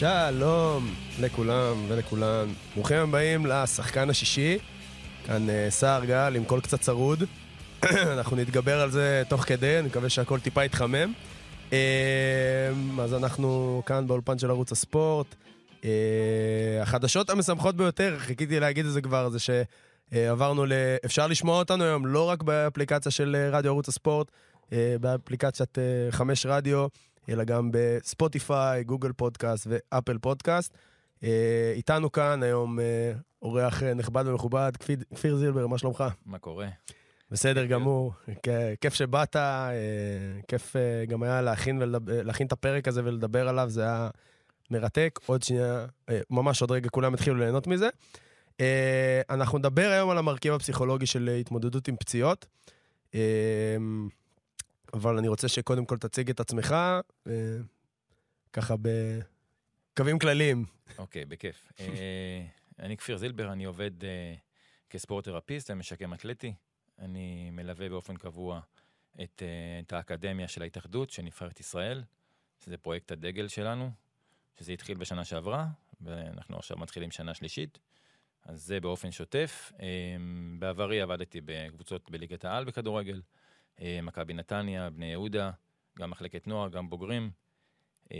שלום לכולם ולכולן. ברוכים הבאים לשחקן השישי. כאן אה, סער גל עם קול קצת צרוד. אנחנו נתגבר על זה תוך כדי, אני מקווה שהקול טיפה יתחמם. אה, אז אנחנו כאן באולפן של ערוץ הספורט. אה, החדשות המשמחות ביותר, חיכיתי להגיד את זה כבר, זה שעברנו ל... אפשר לשמוע אותנו היום לא רק באפליקציה של רדיו ערוץ הספורט, באפליקציית חמש רדיו. אלא גם בספוטיפיי, גוגל פודקאסט ואפל פודקאסט. אה, איתנו כאן היום אה, אורח אה, נכבד ומכובד, כפיר זילבר, מה שלומך? מה קורה? בסדר גמור, כיף שבאת, כיף גם היה להכין, ולדבר, להכין את הפרק הזה ולדבר עליו, זה היה מרתק. עוד שנייה, ממש עוד רגע כולם התחילו ליהנות מזה. אנחנו נדבר היום על המרכיב הפסיכולוגי של התמודדות עם פציעות. אבל אני רוצה שקודם כל תציג את עצמך, אה, ככה בקווים כלליים. אוקיי, בכיף. אה, אני כפיר זילבר, אני עובד אה, כספורט-תרפיסט ומשקם אתלטי. אני מלווה באופן קבוע את, את האקדמיה של ההתאחדות של נבחרת ישראל, שזה פרויקט הדגל שלנו, שזה התחיל בשנה שעברה, ואנחנו עכשיו מתחילים שנה שלישית. אז זה באופן שוטף. בעברי עבדתי בקבוצות בליגת העל בכדורגל. אה, מכבי נתניה, בני יהודה, גם מחלקת נוער, גם בוגרים. אה,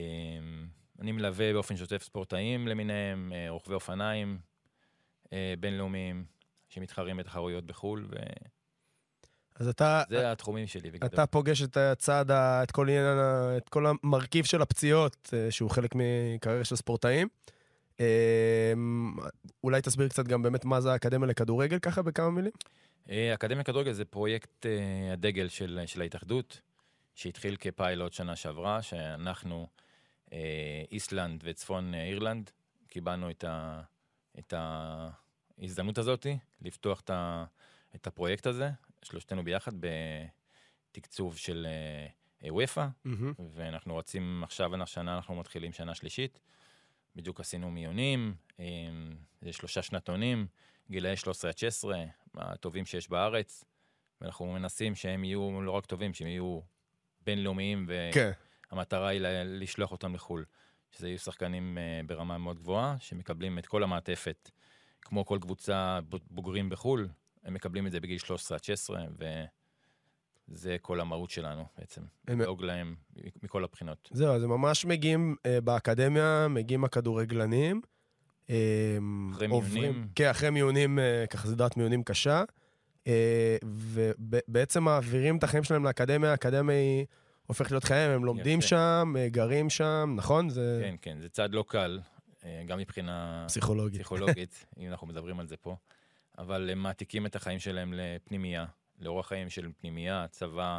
אני מלווה באופן שוטף ספורטאים למיניהם, אה, רוכבי אופניים בינלאומיים, שמתחרים בתחרויות בחו"ל, ו... אז אתה... זה התחומים שלי בגדול. אתה פוגש את הצד, את כל עניין, את כל המרכיב של הפציעות, שהוא חלק מקריירה של ספורטאים. אולי תסביר קצת גם באמת מה זה האקדמיה לכדורגל, ככה בכמה מילים? אה, אקדמיה כדורגל זה פרויקט uh, הדגל של, של ההתאחדות, שהתחיל כפיילוט שנה שעברה, שאנחנו, uh, איסלנד וצפון אירלנד, קיבלנו את, ה, את ההזדמנות הזאת לפתוח את, ה, את הפרויקט הזה, שלושתנו ביחד, בתקצוב של וופא, mm-hmm. ואנחנו רצים עכשיו, השנה אנחנו מתחילים שנה שלישית. בדיוק עשינו מיונים, זה שלושה שנתונים, גילאי 13 עד 16, הטובים שיש בארץ, ואנחנו מנסים שהם יהיו לא רק טובים, שהם יהיו בינלאומיים, והמטרה כן. היא לשלוח אותם לחו"ל. שזה יהיו שחקנים uh, ברמה מאוד גבוהה, שמקבלים את כל המעטפת, כמו כל קבוצה בוגרים בחו"ל, הם מקבלים את זה בגיל 13 עד 16, וזה כל המהות שלנו בעצם, לדאוג להם מכל הבחינות. זהו, אז הם ממש מגיעים uh, באקדמיה, מגיעים הכדורגלנים. אמ, אחרי מיונים. כן, אחרי מיונים, אה, ככה זה דעת מיונים קשה. אה, ובעצם מעבירים את החיים שלהם לאקדמיה, האקדמיה היא הופכת להיות חיים, הם לומדים יפה. שם, אה, גרים שם, נכון? זה... כן, כן, זה צעד לא קל, גם מבחינה... פסיכולוגית. פסיכולוגית, אם אנחנו מדברים על זה פה. אבל הם מעתיקים את החיים שלהם לפנימייה, לאורח חיים של פנימייה, צבא,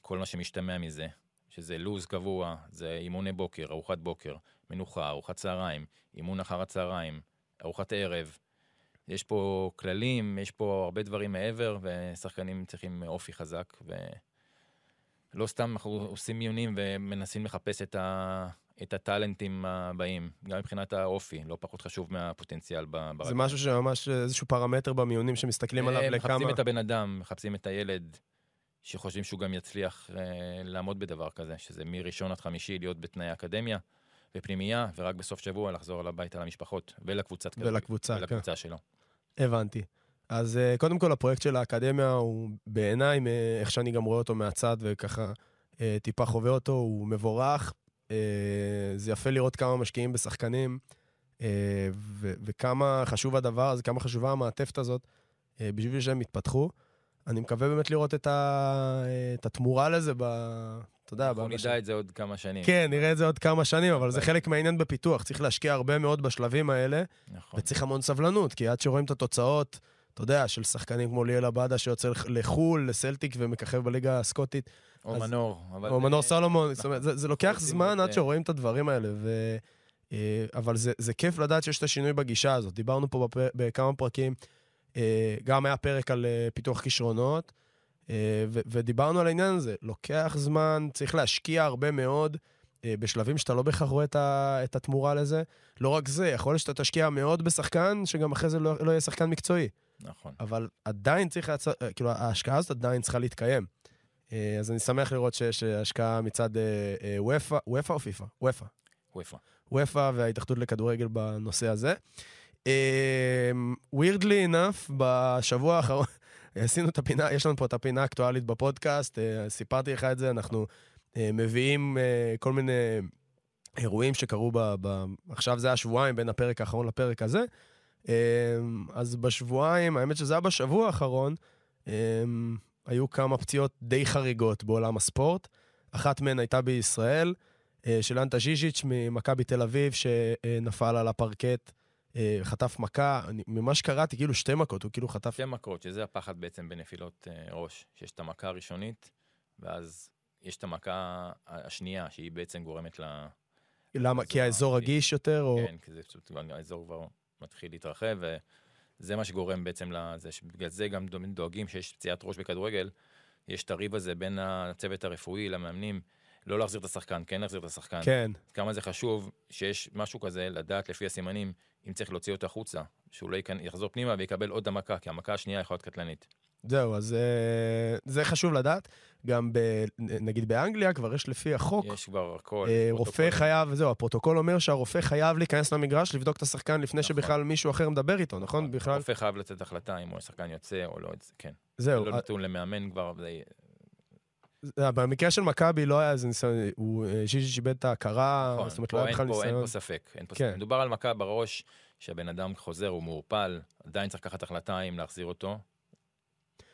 כל מה שמשתמע מזה. שזה לו"ז קבוע, זה אימוני בוקר, ארוחת בוקר, מנוחה, ארוחת צהריים, אימון אחר הצהריים, ארוחת ערב. יש פה כללים, יש פה הרבה דברים מעבר, ושחקנים צריכים אופי חזק, ולא סתם אנחנו עושים מיונים ומנסים לחפש את, ה... את הטאלנטים הבאים, גם מבחינת האופי, לא פחות חשוב מהפוטנציאל ברגע. זה משהו שממש איזשהו פרמטר במיונים שמסתכלים עליו לכמה... מחפשים את הבן אדם, מחפשים את הילד, שחושבים שהוא גם יצליח אה, לעמוד בדבר כזה, שזה מראשון עד חמישי להיות בתנאי אקדמיה ופנימייה, ורק בסוף שבוע לחזור הביתה למשפחות ולקבוצת כדורגל. ולקבוצה, כן. ולקבוצה שלו. הבנתי. אז אה, קודם כל, הפרויקט של האקדמיה הוא בעיניי, איך שאני גם רואה אותו מהצד וככה אה, טיפה חווה אותו, הוא מבורך. אה, זה יפה לראות כמה משקיעים בשחקנים, ו- וכמה חשוב הדבר הזה, כמה חשובה המעטפת הזאת בשביל שהם יתפתחו. אני מקווה באמת לראות את, ה... את התמורה לזה יודע, אנחנו נדע את זה עוד כמה שנים. כן, נראה את זה עוד כמה שנים, אבל זה חלק מהעניין בפיתוח. צריך להשקיע הרבה מאוד בשלבים האלה, נכון. וצריך המון סבלנות, כי עד שרואים את התוצאות, אתה יודע, של שחקנים כמו ליאל עבאדה שיוצא לחו"ל, לסלטיק ומככב בליגה הסקוטית. או אז... מנור. או מנור סלומון, זאת אומרת, זה, זה לוקח זמן עד שרואים את הדברים האלה, ו... אה, אבל זה, זה כיף לדעת שיש את השינוי בגישה הזאת. דיברנו פה בפ... בכמה פרקים. אה, גם היה פרק על אה, פיתוח כישרונות, אה, ודיברנו על העניין הזה. לוקח זמן, צריך להשקיע הרבה מאוד בשלבים שאתה לא בהכרח רואה את התמורה לזה. לא רק זה, יכול להיות שאתה תשקיע מאוד בשחקן, שגם אחרי זה לא, לא יהיה שחקן מקצועי. נכון. אבל עדיין צריך, להצ... כאילו, ההשקעה הזאת עדיין צריכה להתקיים. אה, אז אני שמח לראות שיש אה, השקעה מצד אה, אה, וופא, וופא או פיפא? וופא. וופא. וופא וההתאחדות לכדורגל בנושא הזה. weirdly enough, בשבוע האחרון, עשינו את הפינה, יש לנו פה את הפינה האקטואלית בפודקאסט, אה, סיפרתי לך את זה, אנחנו אה, מביאים אה, כל מיני אירועים שקרו ב, ב... עכשיו זה היה שבועיים בין הפרק האחרון לפרק הזה. אז בשבועיים, האמת שזה היה בשבוע האחרון, היו כמה פציעות די חריגות בעולם הספורט. אחת מהן הייתה בישראל, של אנטה ז'יז'יץ' ממכבי תל אביב, שנפל על הפרקט חטף מכה, אני ממש קראתי, כאילו שתי מכות, הוא כאילו חטף... שתי מכות, שזה הפחד בעצם בנפילות אה, ראש, שיש את המכה הראשונית, ואז יש את המכה השנייה, שהיא בעצם גורמת ל... למה? כי האזור רגיש יותר, או... כן, כי זה פשוט, האזור כבר מתחיל להתרחב, וזה מה שגורם בעצם לזה, שבגלל זה גם דואגים שיש פציעת ראש בכדורגל, יש את הריב הזה בין הצוות הרפואי למאמנים. לא להחזיר את השחקן, כן להחזיר את השחקן. כן. כמה זה חשוב שיש משהו כזה, לדעת לפי הסימנים, אם צריך להוציא אותו החוצה, שהוא לא יחזור פנימה ויקבל עוד המכה, כי המכה השנייה יכולה להיות קטלנית. זהו, אז אה, זה חשוב לדעת. גם ב, נגיד באנגליה כבר יש לפי החוק. יש כבר הכל. אה, רופא חייב, זהו, הפרוטוקול אומר שהרופא חייב להיכנס למגרש, לבדוק את השחקן לפני נכון. שבכלל מישהו אחר מדבר איתו, נכון? נכון? בכלל... רופא חייב לתת החלטה אם הוא השחקן יוצא או לא, כן. זהו. זה לא נתון למאמן כבר, במקרה של מכבי לא היה איזה ניסיון, הוא ז'יז'יץ' איבד את ההכרה, נכון, זאת אומרת, לא היה בכלל ניסיון. אין פה ספק, אין פה כן. ספק. מדובר על מכה בראש, שהבן אדם חוזר, הוא מעורפל, עדיין צריך לקחת החלטה אם להחזיר אותו.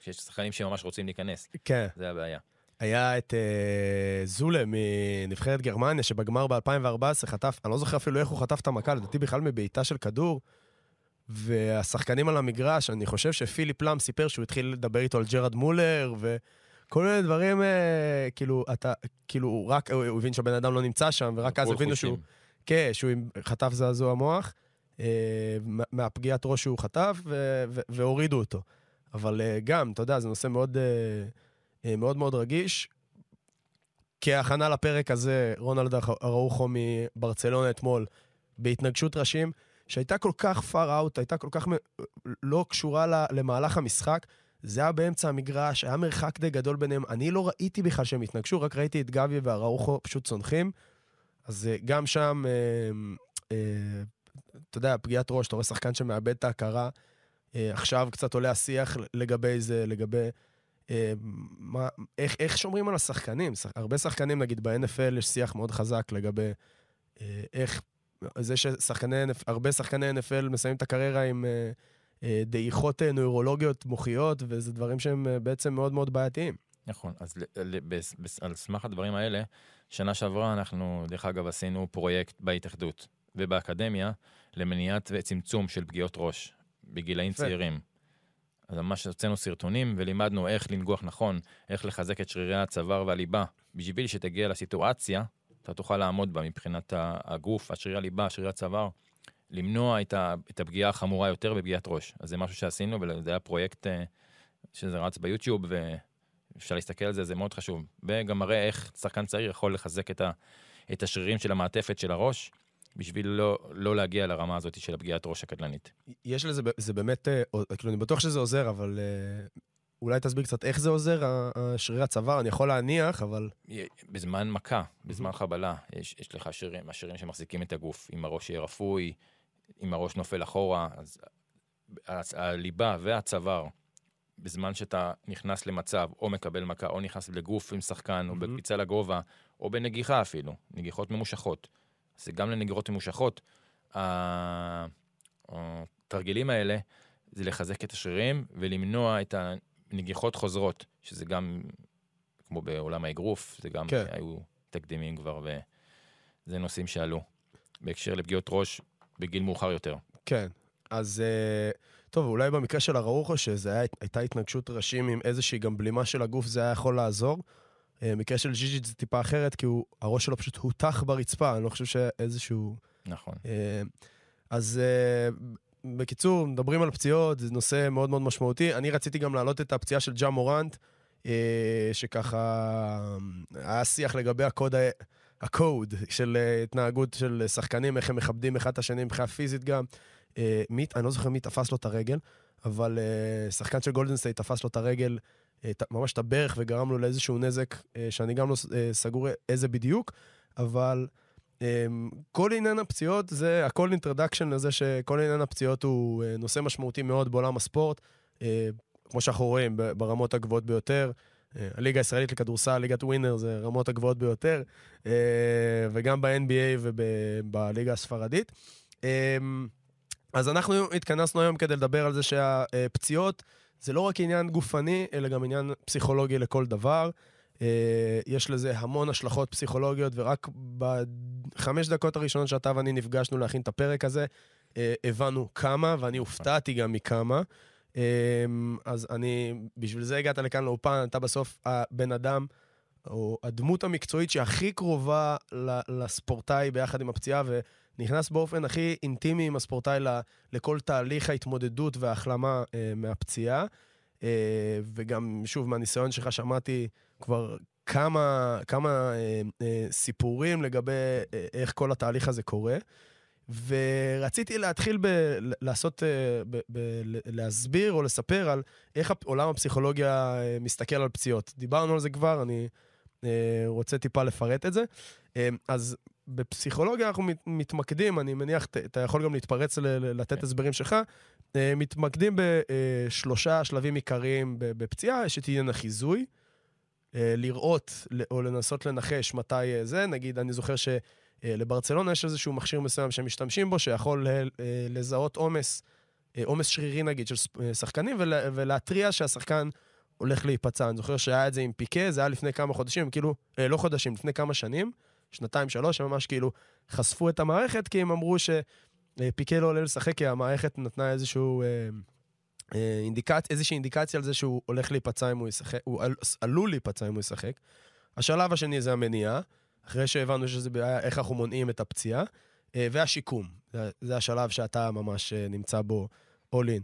שיש שחקנים שממש רוצים להיכנס. כן. זה הבעיה. היה את uh, זולה מנבחרת גרמניה, שבגמר ב-2014 חטף, אני לא זוכר אפילו איך הוא חטף את המכה, לדעתי בכלל מבעיטה של כדור. והשחקנים על המגרש, אני חושב שפיליפ לאם סיפר שהוא התחיל לדבר איתו על ג'רד מולר, ו... כל מיני דברים, אה, כאילו, אתה, כאילו, רק, הוא, הוא הבין שהבן אדם לא נמצא שם, ורק אז הבינו שהוא, כן, שהוא חטף זעזוע מוח, אה, מהפגיעת ראש שהוא חטף, ו, ו, והורידו אותו. אבל אה, גם, אתה יודע, זה נושא מאוד, אה, אה, מאוד מאוד רגיש. כהכנה לפרק הזה, רונלד אראוחו מברצלונה אתמול, בהתנגשות ראשים, שהייתה כל כך far out, הייתה כל כך לא קשורה למהלך המשחק. זה היה באמצע המגרש, היה מרחק די גדול ביניהם. אני לא ראיתי בכלל שהם התנגשו, רק ראיתי את גבי והראוכו פשוט צונחים. אז אה, גם שם, אה, אה, אתה יודע, פגיעת ראש, אתה רואה שחקן שמאבד את ההכרה. אה, עכשיו קצת עולה השיח לגבי זה, לגבי... אה, מה, איך, איך שומרים על השחקנים? הרבה שחקנים, נגיד ב-NFL, יש שיח מאוד חזק לגבי אה, איך... זה ששחקני, הרבה שחקני NFL מסיימים את הקריירה עם... אה, דעיכות אה, נוירולוגיות מוחיות, וזה דברים שהם אה, בעצם מאוד מאוד בעייתיים. נכון, אז על סמך הדברים האלה, שנה שעברה אנחנו, דרך אגב, עשינו פרויקט בהתאחדות ובאקדמיה למניעת וצמצום של פגיעות ראש בגילאים. צעירים. אז ממש הוצאנו סרטונים ולימדנו איך לנגוח נכון, איך לחזק את שרירי הצוואר והליבה, בשביל שתגיע לסיטואציה, אתה תוכל לעמוד בה מבחינת הגוף, השרירי הליבה, שרירי הצוואר. למנוע את, ה, את הפגיעה החמורה יותר בפגיעת ראש. אז זה משהו שעשינו, וזה היה פרויקט אה, שזה רץ ביוטיוב, ואפשר להסתכל על זה, זה מאוד חשוב. וגם מראה איך שחקן צעיר יכול לחזק את, ה, את השרירים של המעטפת של הראש, בשביל לא, לא להגיע לרמה הזאת של הפגיעת ראש הקטלנית. יש לזה, זה באמת, אה, כאילו, אני בטוח שזה עוזר, אבל אה, אולי תסביר קצת איך זה עוזר, השרירי הצוואר, אני יכול להניח, אבל... בזמן מכה, בזמן חבלה, יש, יש לך שרירים, השרירים שמחזיקים את הגוף, אם הראש יהיה רפוי, אם הראש נופל אחורה, אז הליבה והצוואר, בזמן שאתה נכנס למצב, או מקבל מכה, או נכנס לגוף עם שחקן, mm-hmm. או בקפיצה לגובה, או בנגיחה אפילו, נגיחות ממושכות. אז גם לנגיחות ממושכות, התרגילים האלה זה לחזק את השרירים ולמנוע את הנגיחות חוזרות, שזה גם, כמו בעולם האגרוף, זה גם כן. היו תקדימים כבר, וזה נושאים שעלו. בהקשר לפגיעות ראש, בגיל מאוחר יותר. כן, אז uh, טוב, אולי במקרה של שזו הייתה התנגשות ראשים עם איזושהי גם בלימה של הגוף, זה היה יכול לעזור. Uh, מקרה של ז'יז'יט זה טיפה אחרת, כי הוא, הראש שלו פשוט הותח ברצפה, אני לא חושב שאיזשהו... נכון. Uh, אז בקיצור, מדברים על פציעות, זה נושא מאוד מאוד משמעותי. אני רציתי גם להעלות את הפציעה של ג'ה מורנט, שככה היה שיח לגבי הקוד ה... הקוד של אה, התנהגות של שחקנים, איך הם מכבדים אחד את השני מבחינה פיזית גם. אה, מי, אני לא זוכר מי תפס לו את הרגל, אבל אה, שחקן של גולדן סטייט תפס לו את הרגל ממש את הברך וגרם לו לאיזשהו נזק, שאני גם לא סגור איזה בדיוק, אבל כל עניין הפציעות זה, הכל introduction לזה שכל עניין הפציעות הוא נושא משמעותי מאוד בעולם הספורט. כמו שאנחנו רואים, ברמות הגבוהות ביותר. אה, הליגה הישראלית לכדורסל, ליגת ווינר, זה רמות הגבוהות ביותר, אה, וגם ב-NBA ובליגה הספרדית. אה, אז אנחנו התכנסנו היום כדי לדבר על זה שהפציעות זה לא רק עניין גופני, אלא גם עניין פסיכולוגי לכל דבר. יש לזה המון השלכות פסיכולוגיות, ורק בחמש דקות הראשונות שאתה ואני נפגשנו להכין את הפרק הזה, הבנו כמה, ואני הופתעתי גם מכמה. אמ, אז אני, בשביל זה הגעת לכאן לאופן, אתה בסוף הבן אדם, או הדמות המקצועית שהכי קרובה לספורטאי ביחד עם הפציעה, ונכנס באופן הכי אינטימי עם הספורטאי לכל תהליך ההתמודדות וההחלמה אה, מהפציעה. אה, וגם, שוב, מהניסיון שלך שמעתי כבר כמה, כמה אה, סיפורים לגבי איך כל התהליך הזה קורה. ורציתי להתחיל ב- לעשות, אה, ב- ב- להסביר או לספר על איך עולם הפסיכולוגיה אה, מסתכל על פציעות. דיברנו על זה כבר, אני אה, רוצה טיפה לפרט את זה. אז בפסיכולוגיה אנחנו מתמקדים, אני מניח, אתה יכול גם להתפרץ לתת כן. הסברים שלך, מתמקדים בשלושה שלבים עיקריים בפציעה, עניין החיזוי, לראות או לנסות לנחש מתי זה, נגיד, אני זוכר ש... אה, לברצלונה יש איזשהו מכשיר מסוים שהם משתמשים בו, שיכול אה, לזהות עומס, אה, עומס שרירי נגיד של שחקנים, ולהתריע שהשחקן הולך להיפצע. אני זוכר שהיה את זה עם פיקה, זה היה לפני כמה חודשים, כאילו, לא חודשים, לפני כמה שנים, שנתיים, שלוש, הם ממש כאילו חשפו את המערכת, כי הם אמרו שפיקה לא עולה לשחק, כי המערכת נתנה איזשהו... אינדיקצ... איזושהי אינדיקציה על זה שהוא הולך להיפצע אם הוא ישחק, הוא עלול להיפצע אם הוא ישחק. השלב השני זה המניעה, אחרי שהבנו שזה בעיה, איך אנחנו מונעים את הפציעה, אה, והשיקום. זה, זה השלב שאתה ממש אה, נמצא בו all in.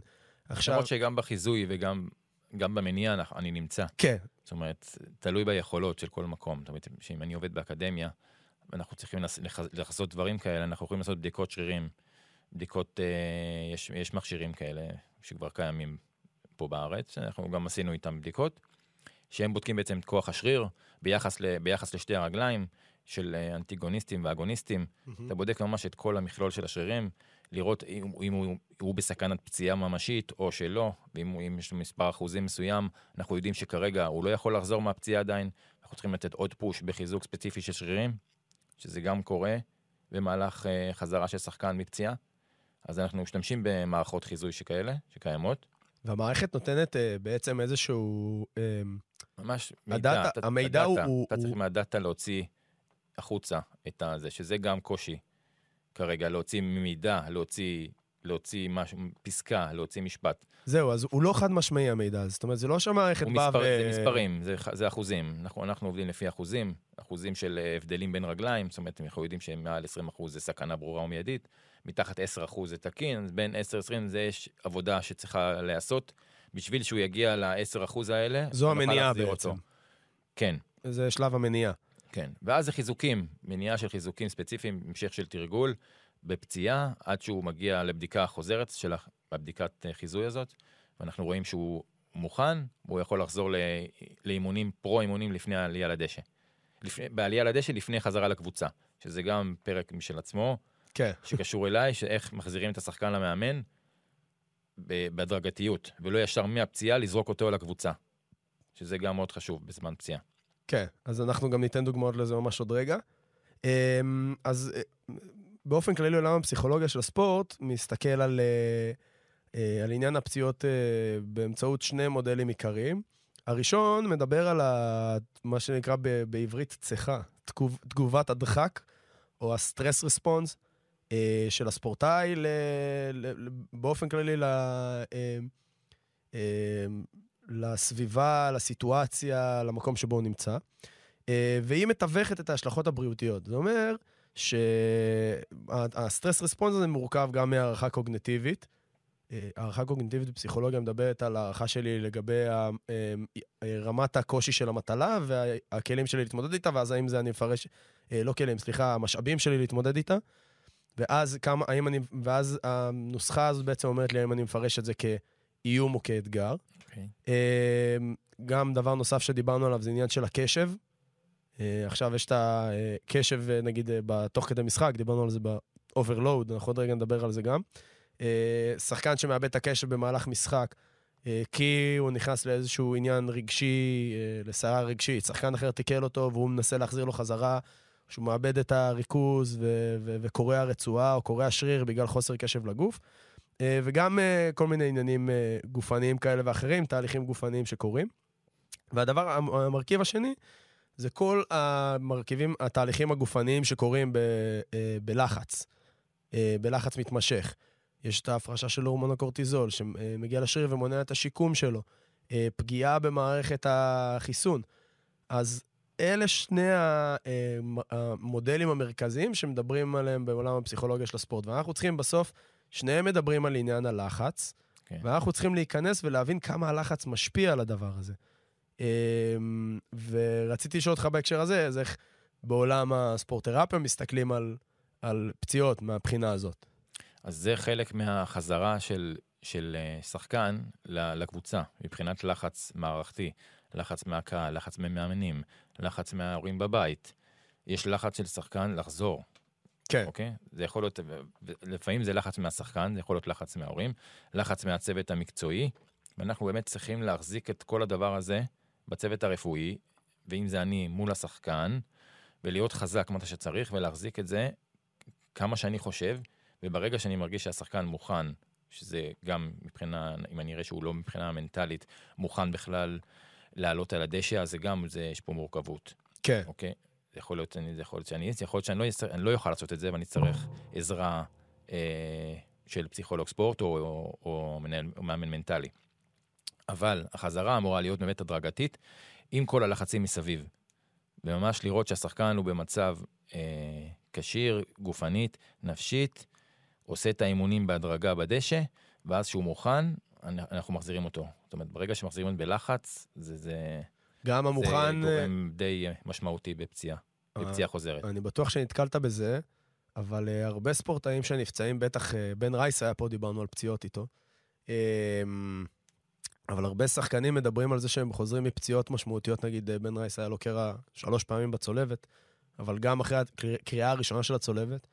עכשיו... למרות שגם בחיזוי וגם גם במניעה אני נמצא. כן. זאת אומרת, תלוי ביכולות של כל מקום. זאת אומרת, שאם אני עובד באקדמיה, ואנחנו צריכים לעשות דברים כאלה, אנחנו יכולים לעשות בדיקות שרירים, בדיקות, אה, יש, יש מכשירים כאלה שכבר קיימים פה בארץ, אנחנו גם עשינו איתם בדיקות, שהם בודקים בעצם את כוח השריר ביחס, ל, ביחס לשתי הרגליים, של אה, אנטיגוניסטים ואגוניסטים. Mm-hmm. אתה בודק ממש את כל המכלול של השרירים, לראות אם, אם הוא, הוא בסכנת פציעה ממשית או שלא, ואם אם יש לו מספר אחוזים מסוים, אנחנו יודעים שכרגע הוא לא יכול לחזור מהפציעה עדיין, אנחנו צריכים לתת עוד פוש בחיזוק ספציפי של שרירים, שזה גם קורה במהלך uh, חזרה של שחקן מפציעה. אז אנחנו משתמשים במערכות חיזוי שכאלה, שקיימות. והמערכת נותנת uh, בעצם איזשהו... Uh, ממש מידע. הדאטה, אתה, המידע הדאטה, הוא... אתה צריך מהדאטה להוציא החוצה את הזה, שזה גם קושי כרגע, להוציא מידע, להוציא, להוציא משהו, פסקה, להוציא משפט. זהו, אז הוא לא חד משמעי המידע הזה, זאת אומרת, זה לא שהמערכת באה מספר, ו... זה מספרים, זה, זה אחוזים. אנחנו, אנחנו עובדים לפי אחוזים, אחוזים של הבדלים בין רגליים, זאת אומרת, אנחנו יודעים שמעל 20 אחוז זה סכנה ברורה ומיידית, מתחת 10 אחוז זה תקין, אז בין 10-20 זה יש עבודה שצריכה להיעשות, בשביל שהוא יגיע ל-10 אחוז האלה. זו המניעה בעצם. אותו. כן. זה שלב המניעה. כן, ואז זה חיזוקים, מניעה של חיזוקים ספציפיים, המשך של תרגול בפציעה, עד שהוא מגיע לבדיקה חוזרת של הבדיקת אה, חיזוי הזאת, ואנחנו רואים שהוא מוכן, והוא יכול לחזור לאימונים, פרו-אימונים לפני העלייה לדשא. לפני, בעלייה לדשא לפני חזרה לקבוצה, שזה גם פרק משל עצמו, כן. שקשור אליי, שאיך מחזירים את השחקן למאמן בהדרגתיות, ולא ישר מהפציעה לזרוק אותו לקבוצה, שזה גם מאוד חשוב בזמן פציעה. כן, אז אנחנו גם ניתן דוגמאות לזה ממש עוד רגע. אמ, אז אה, באופן כללי עולם הפסיכולוגיה של הספורט מסתכל על, אה, אה, על עניין הפציעות באמצעות שני מודלים עיקריים. הראשון מדבר על ה, מה שנקרא ב, בעברית צחה, תגוב, תגובת הדחק, או ה stress response של הספורטאי ל, ל, באופן כללי ל, לסביבה, לסיטואציה, למקום שבו הוא נמצא. אה, והיא מתווכת את ההשלכות הבריאותיות. זה אומר שה stress response הזה מורכב גם מהערכה קוגניטיבית. אה, הערכה קוגנטיבית בפסיכולוגיה מדברת על הערכה שלי לגבי אה, רמת הקושי של המטלה והכלים שלי להתמודד איתה, ואז האם זה אני מפרש, לא כלים, סליחה, המשאבים שלי להתמודד איתה. ואז כמה, האם אני, ואז הנוסחה הזאת בעצם אומרת לי האם אני מפרש את זה כאיום או כאתגר. אוקיי. אה, גם דבר נוסף שדיברנו עליו זה עניין של הקשב. אה, עכשיו יש את הקשב, אה, נגיד, אה, בתוך כדי משחק, דיברנו על זה ב-overload, אנחנו עוד רגע נדבר על זה גם. שחקן שמאבד את הקשב במהלך משחק, כי הוא נכנס לאיזשהו עניין רגשי, לסערה רגשית, שחקן אחר תיקל אותו והוא מנסה להחזיר לו חזרה, שהוא מאבד את הריכוז וקורע רצועה או קורע שריר בגלל חוסר קשב לגוף. אה, וגם אה, כל מיני עניינים אה, גופניים כאלה ואחרים, תהליכים גופניים שקורים. והדבר, המ- המרכיב השני, זה כל המרכיבים, התהליכים הגופניים שקורים ב, בלחץ, בלחץ מתמשך. יש את ההפרשה של הורמון הקורטיזול, שמגיע לשריר ומונע את השיקום שלו. פגיעה במערכת החיסון. אז אלה שני המודלים המרכזיים שמדברים עליהם בעולם הפסיכולוגיה של הספורט. ואנחנו צריכים בסוף, שניהם מדברים על עניין הלחץ, כן. ואנחנו צריכים להיכנס ולהבין כמה הלחץ משפיע על הדבר הזה. אה, ורציתי לשאול אותך בהקשר הזה, אז איך בעולם הספורט-תרפיה מסתכלים על, על פציעות מהבחינה הזאת? אז זה חלק מהחזרה של, של אה, שחקן לקבוצה, מבחינת לחץ מערכתי, לחץ מהקהל, לחץ ממאמנים, לחץ מההורים בבית. יש לחץ של שחקן לחזור, כן. אוקיי? זה יכול להיות, לפעמים זה לחץ מהשחקן, זה יכול להיות לחץ מההורים, לחץ מהצוות המקצועי, ואנחנו באמת צריכים להחזיק את כל הדבר הזה בצוות הרפואי, ואם זה אני מול השחקן, ולהיות חזק כמו שצריך, ולהחזיק את זה כמה שאני חושב, וברגע שאני מרגיש שהשחקן מוכן, שזה גם מבחינה, אם אני אראה שהוא לא מבחינה מנטלית, מוכן בכלל לעלות על הדשא, אז זה גם, זה, יש פה מורכבות, כן. אוקיי? יכול להיות, אני- זה יכול להיות שאני, יכול להיות שאני לא, אני לא אוכל לעשות את זה, ואני אצטרך עזרה אה, של פסיכולוג ספורט או, או, או, מנהל, או מאמן מנטלי. אבל החזרה אמורה להיות באמת הדרגתית, עם כל הלחצים מסביב. וממש לראות שהשחקן הוא במצב אה, כשיר, גופנית, נפשית, עושה את האימונים בהדרגה בדשא, ואז כשהוא מוכן, אנ- אנחנו מחזירים אותו. זאת אומרת, ברגע שמחזירים אותו בלחץ, זה, זה, גם המוכן... זה גורם די אה, משמעותי בפציעה, אה, בפציעה חוזרת. אני בטוח שנתקלת בזה, אבל uh, הרבה ספורטאים שנפצעים, בטח בן רייס היה פה, דיברנו על פציעות איתו. Um, אבל הרבה שחקנים מדברים על זה שהם חוזרים מפציעות משמעותיות, נגיד בן רייס היה לו קרע שלוש פעמים בצולבת, אבל גם אחרי הקריאה הראשונה של הצולבת,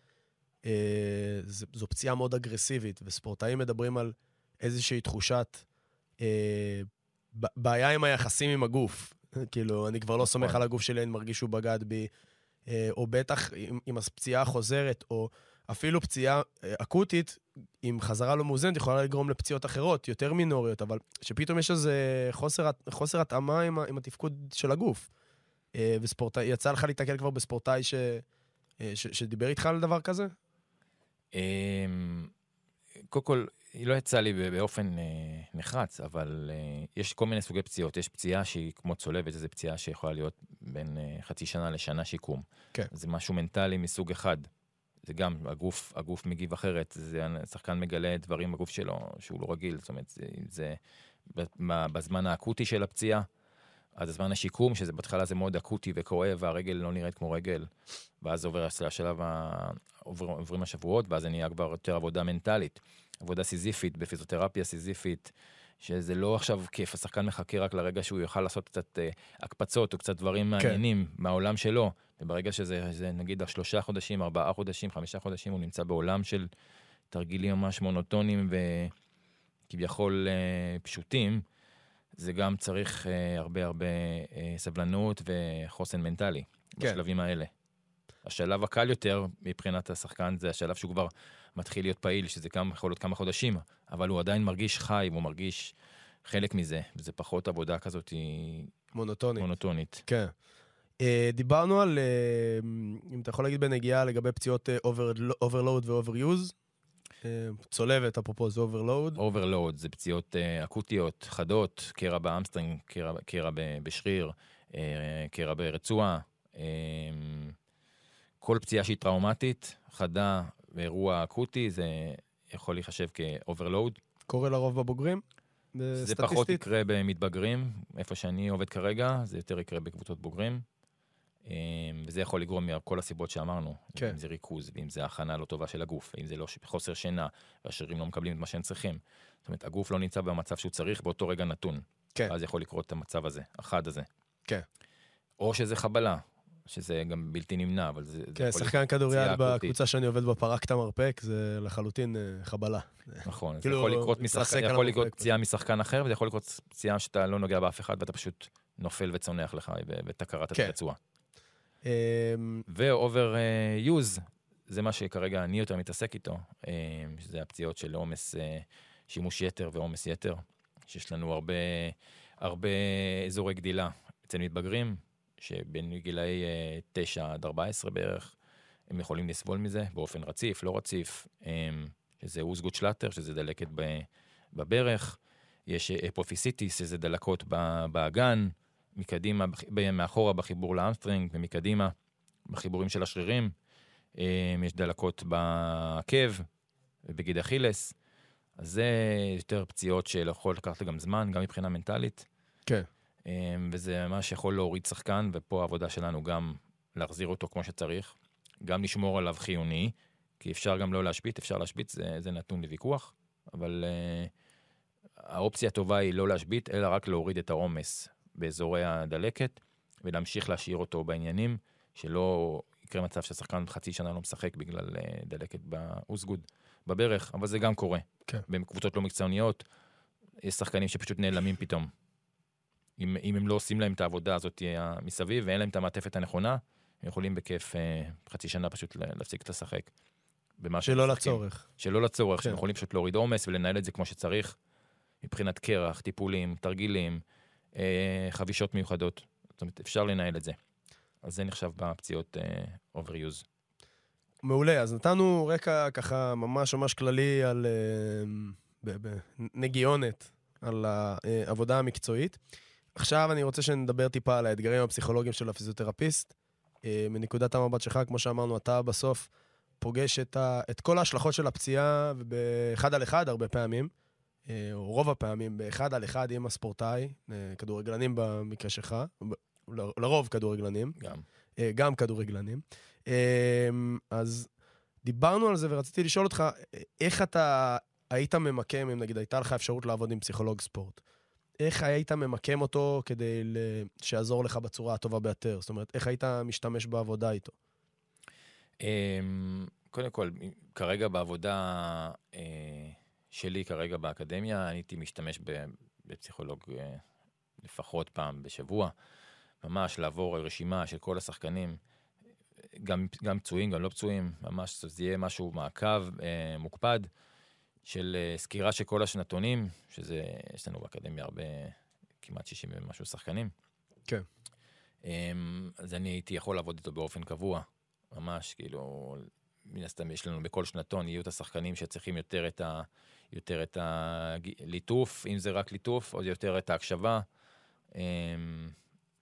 זו, פציעה מאוד אגרסיבית, וספורטאים מדברים על איזושהי תחושת בעיה עם היחסים עם הגוף. כאילו, אני כבר לא סומך נכון. על הגוף שלי, אני מרגיש שהוא בגד בי. אה, או בטח עם הפציעה החוזרת, או אפילו פציעה אה, אקוטית, עם חזרה לא מאוזנת, יכולה לגרום לפציעות אחרות, יותר מינוריות, אבל שפתאום יש איזה חוסר, חוסר התאמה עם, עם התפקוד של הגוף. אה, וספורטאי, יצא לך להתקל כבר בספורטאי ש, ש, שדיבר איתך על דבר כזה? אמ, קודם כל, היא לא יצאה לי באופן אה, נחרץ, אבל אה, יש כל מיני סוגי פציעות. יש פציעה שהיא כמו צולבת, זו פציעה שיכולה להיות בין אה, חצי שנה לשנה שיקום. כן. זה משהו מנטלי מסוג אחד. זה גם, הגוף, הגוף מגיב אחרת, זה השחקן מגלה דברים בגוף שלו שהוא לא רגיל, זאת אומרת, זה, זה בזמן האקוטי של הפציעה, אז בזמן השיקום, שזה בהתחלה זה מאוד אקוטי וכואב, והרגל לא נראית כמו רגל, ואז עובר לשלב, ה... עובר, עוברים השבועות, ואז זה נהיה כבר יותר עבודה מנטלית, עבודה סיזיפית, בפיזיותרפיה סיזיפית, שזה לא עכשיו כיף, השחקן מחכה רק לרגע שהוא יוכל לעשות קצת אה, הקפצות או קצת דברים מעניינים מהעולם שלו, וברגע שזה זה, נגיד שלושה חודשים, ארבעה חודשים, חמישה חודשים, הוא נמצא בעולם של תרגילים ממש מונוטונים וכביכול אה, פשוטים, זה גם צריך אה, הרבה הרבה אה, סבלנות וחוסן מנטלי כן. בשלבים האלה. השלב הקל יותר מבחינת השחקן זה השלב שהוא כבר מתחיל להיות פעיל, שזה גם יכול להיות כמה חודשים, אבל הוא עדיין מרגיש חי והוא מרגיש חלק מזה, וזה פחות עבודה כזאת היא מונוטוני. מונוטונית. כן. אה, דיברנו על, אה, אם אתה יכול להגיד בנגיעה לגבי פציעות אה, over- overload ו- overuse. צולבת, אפרופו, זה overload. אוברלואוד זה פציעות אה, אקוטיות, חדות, קרע ב hamstring, קרע, בשריר, אה, קרע ברצועה. אה, כל פציעה שהיא טראומטית, חדה ואירוע אקוטי, זה יכול להיחשב כאוברלואוד. קורה לרוב בבוגרים. זה סטטיסטית. פחות יקרה במתבגרים, איפה שאני עובד כרגע, זה יותר יקרה בקבוצות בוגרים. אמ, וזה יכול לגרום מכל הסיבות שאמרנו, כן. אם זה ריכוז, ואם זה הכנה לא טובה של הגוף, ואם זה לא חוסר שינה, והשרירים לא מקבלים את מה שהם צריכים. זאת אומרת, הגוף לא נמצא במצב שהוא צריך באותו רגע נתון. כן. אז יכול לקרות את המצב הזה, החד הזה. כן. או שזה חבלה, שזה גם בלתי נמנע, אבל זה... זה כן, יכול שחקן כדוריד. בקבוצה שאני עובד בה פרק את המרפק, זה לחלוטין אה, חבלה. נכון, זה כאילו, יכול לקרות, מתרסק משחק, על יכול לקרות המרפק. פציעה משחקן אחר, וזה יכול לקרות פציעה שאתה לא נוגע באף אחד, ואתה פשוט נופל וצונח לך, ואתה קראת את ו-over uh, use, זה מה שכרגע אני יותר מתעסק איתו, um, שזה הפציעות של עומס, uh, שימוש יתר ועומס יתר, שיש לנו הרבה, הרבה אזורי גדילה אצל מתבגרים, שבין גילאי uh, 9 עד 14 בערך, הם יכולים לסבול מזה באופן רציף, לא רציף, um, שזה אוסגוט שלאטר, שזה דלקת בברך, יש אפופיסיטיס, שזה דלקות באגן, מקדימה, מאחורה בחיבור ל hamstring, ומקדימה בחיבורים של השרירים. אה, יש דלקות בעקב ובגיד אכילס. אז זה יותר פציעות שיכול לקחת גם זמן, גם מבחינה מנטלית. כן. אה, וזה ממש יכול להוריד שחקן, ופה העבודה שלנו גם להחזיר אותו כמו שצריך, גם לשמור עליו חיוני, כי אפשר גם לא להשבית, אפשר להשבית, זה, זה נתון לוויכוח, אבל uh, האופציה הטובה היא לא להשבית, אלא רק להוריד את העומס באזורי הדלקת, ולהמשיך להשאיר אותו בעניינים, שלא יקרה מצב שהשחקן חצי שנה לא משחק בגלל uh, דלקת באוסגוד, בברך, אבל זה גם קורה. כן. בקבוצות לא מקצועניות, יש שחקנים שפשוט נעלמים פתאום. אם, אם הם לא עושים להם את העבודה הזאת אה, מסביב ואין להם את המעטפת הנכונה, הם יכולים בכיף אה, חצי שנה פשוט לה- להפסיק לשחק. במה שלא משחקים. לצורך. שלא לצורך, כן. שהם יכולים פשוט להוריד עומס ולנהל את זה כמו שצריך, מבחינת קרח, טיפולים, תרגילים, אה, חבישות מיוחדות. זאת אומרת, אפשר לנהל את זה. אז זה נחשב בפציעות אה, overuse. מעולה, אז נתנו רקע ככה ממש ממש כללי על אה, ב- ב- נגיונת, על העבודה המקצועית. עכשיו אני רוצה שנדבר טיפה על האתגרים הפסיכולוגיים של הפיזיותרפיסט. אה, מנקודת המבט שלך, כמו שאמרנו, אתה בסוף פוגש את, ה, את כל ההשלכות של הפציעה באחד על אחד הרבה פעמים, אה, או רוב הפעמים באחד על אחד עם הספורטאי, אה, כדורגלנים במקרה שלך, ב- ל- לרוב כדורגלנים. גם. גם כדורגלנים. אז דיברנו על זה ורציתי לשאול אותך, איך אתה היית ממקם, אם נגיד הייתה לך אפשרות לעבוד עם פסיכולוג ספורט, איך היית ממקם אותו כדי. שיעזור לך בצורה הטובה ביותר? זאת אומרת, איך היית משתמש בעבודה איתו? אמ, קודם כל, כרגע בעבודה אה, שלי, כרגע באקדמיה, הייתי משתמש בפסיכולוג אה, לפחות פעם בשבוע, ממש לעבור רשימה של כל השחקנים, גם, גם פצועים, גם לא פצועים, ממש זה יהיה משהו, מעקב אה, מוקפד של אה, סקירה של כל השנתונים, שזה, יש לנו באקדמיה הרבה, כמעט 60 ומשהו שחקנים. כן. אמ, אז אני הייתי יכול לעבוד איתו באופן קבוע, ממש, כאילו, מן הסתם יש לנו בכל שנתון, יהיו את השחקנים שצריכים יותר את ה... יותר את הליטוף, אם זה רק ליטוף, או יותר את ההקשבה. אמ,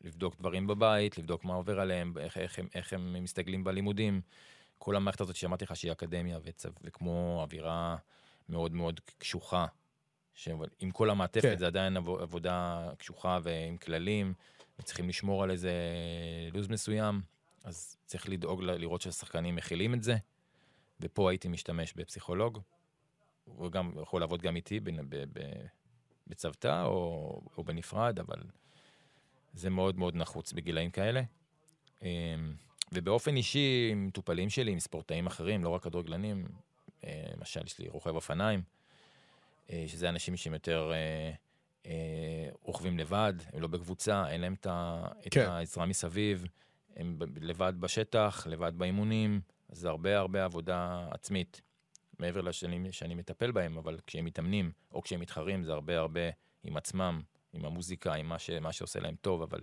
לבדוק דברים בבית, לבדוק מה עובר עליהם, איך, איך, הם, איך הם מסתגלים בלימודים. כל המערכת הזאת שאמרתי לך שהיא אקדמיה וצו, וכמו אווירה מאוד מאוד קשוחה, שעם כל המעטפת כן. זה עדיין עבו- עבודה קשוחה ועם כללים, וצריכים לשמור על איזה לו"ז מסוים, אז צריך לדאוג לראות שהשחקנים מכילים את זה, ופה הייתי משתמש בפסיכולוג, הוא גם יכול לעבוד גם איתי ב- ב- ב- בצוותא או, או בנפרד, אבל זה מאוד מאוד נחוץ בגילאים כאלה. אמ, ובאופן אישי, עם מטופלים שלי, עם ספורטאים אחרים, לא רק כדורגלנים, למשל, יש לי רוכב אופניים, אה, שזה אנשים שהם יותר אה, אה, רוכבים לבד, הם לא בקבוצה, אין להם את ה- את כן. העזרה מסביב, הם לבד בשטח, לבד באימונים, אז זה הרבה הרבה עבודה עצמית, מעבר לשנים שאני מטפל בהם, אבל כשהם מתאמנים, או כשהם מתחרים, זה הרבה הרבה עם עצמם, עם המוזיקה, עם מה, ש, מה שעושה להם טוב, אבל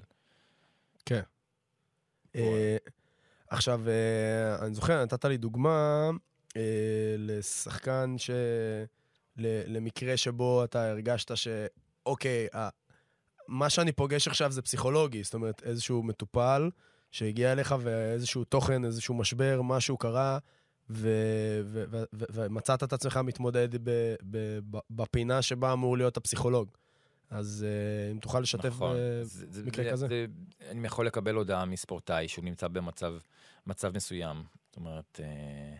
כן. אה, עכשיו, אה, אני זוכר, נתת לי דוגמה אה, לשחקן ש... למקרה שבו אתה הרגשת שאוקיי, ה- מה שאני פוגש עכשיו זה פסיכולוגי, זאת אומרת, איזשהו מטופל שהגיע אליך ואיזשהו תוכן, איזשהו משבר, משהו קרה, ו- ו- ו- ו- ומצאת את עצמך מתמודד ב- ב- בפינה שבה אמור להיות הפסיכולוג. אז uh, אם תוכל לשתף נכון. במקרה זה, כזה. זה, אני יכול לקבל הודעה מספורטאי שהוא נמצא במצב מצב מסוים. זאת אומרת, אה, אה,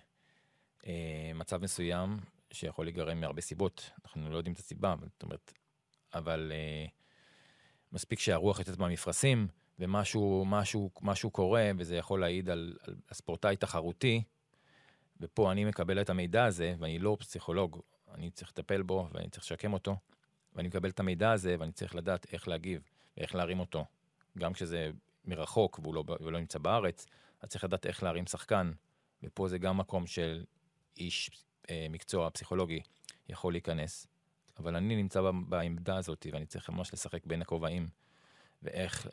מצב מסוים שיכול להיגרם מהרבה סיבות, אנחנו לא יודעים את הסיבה, זאת אומרת, אבל אה, מספיק שהרוח יוצאת מהמפרשים, ומשהו משהו, משהו קורה, וזה יכול להעיד על, על הספורטאי תחרותי, ופה אני מקבל את המידע הזה, ואני לא פסיכולוג, אני צריך לטפל בו, ואני צריך לשקם אותו, ואני מקבל את המידע הזה, ואני צריך לדעת איך להגיב, ואיך להרים אותו. גם כשזה מרחוק והוא לא, והוא לא נמצא בארץ, אז צריך לדעת איך להרים שחקן, ופה זה גם מקום של איש אה, מקצוע פסיכולוגי יכול להיכנס. אבל אני נמצא בעמדה הזאת, ואני צריך ממש לשחק בין הכובעים, ואיך,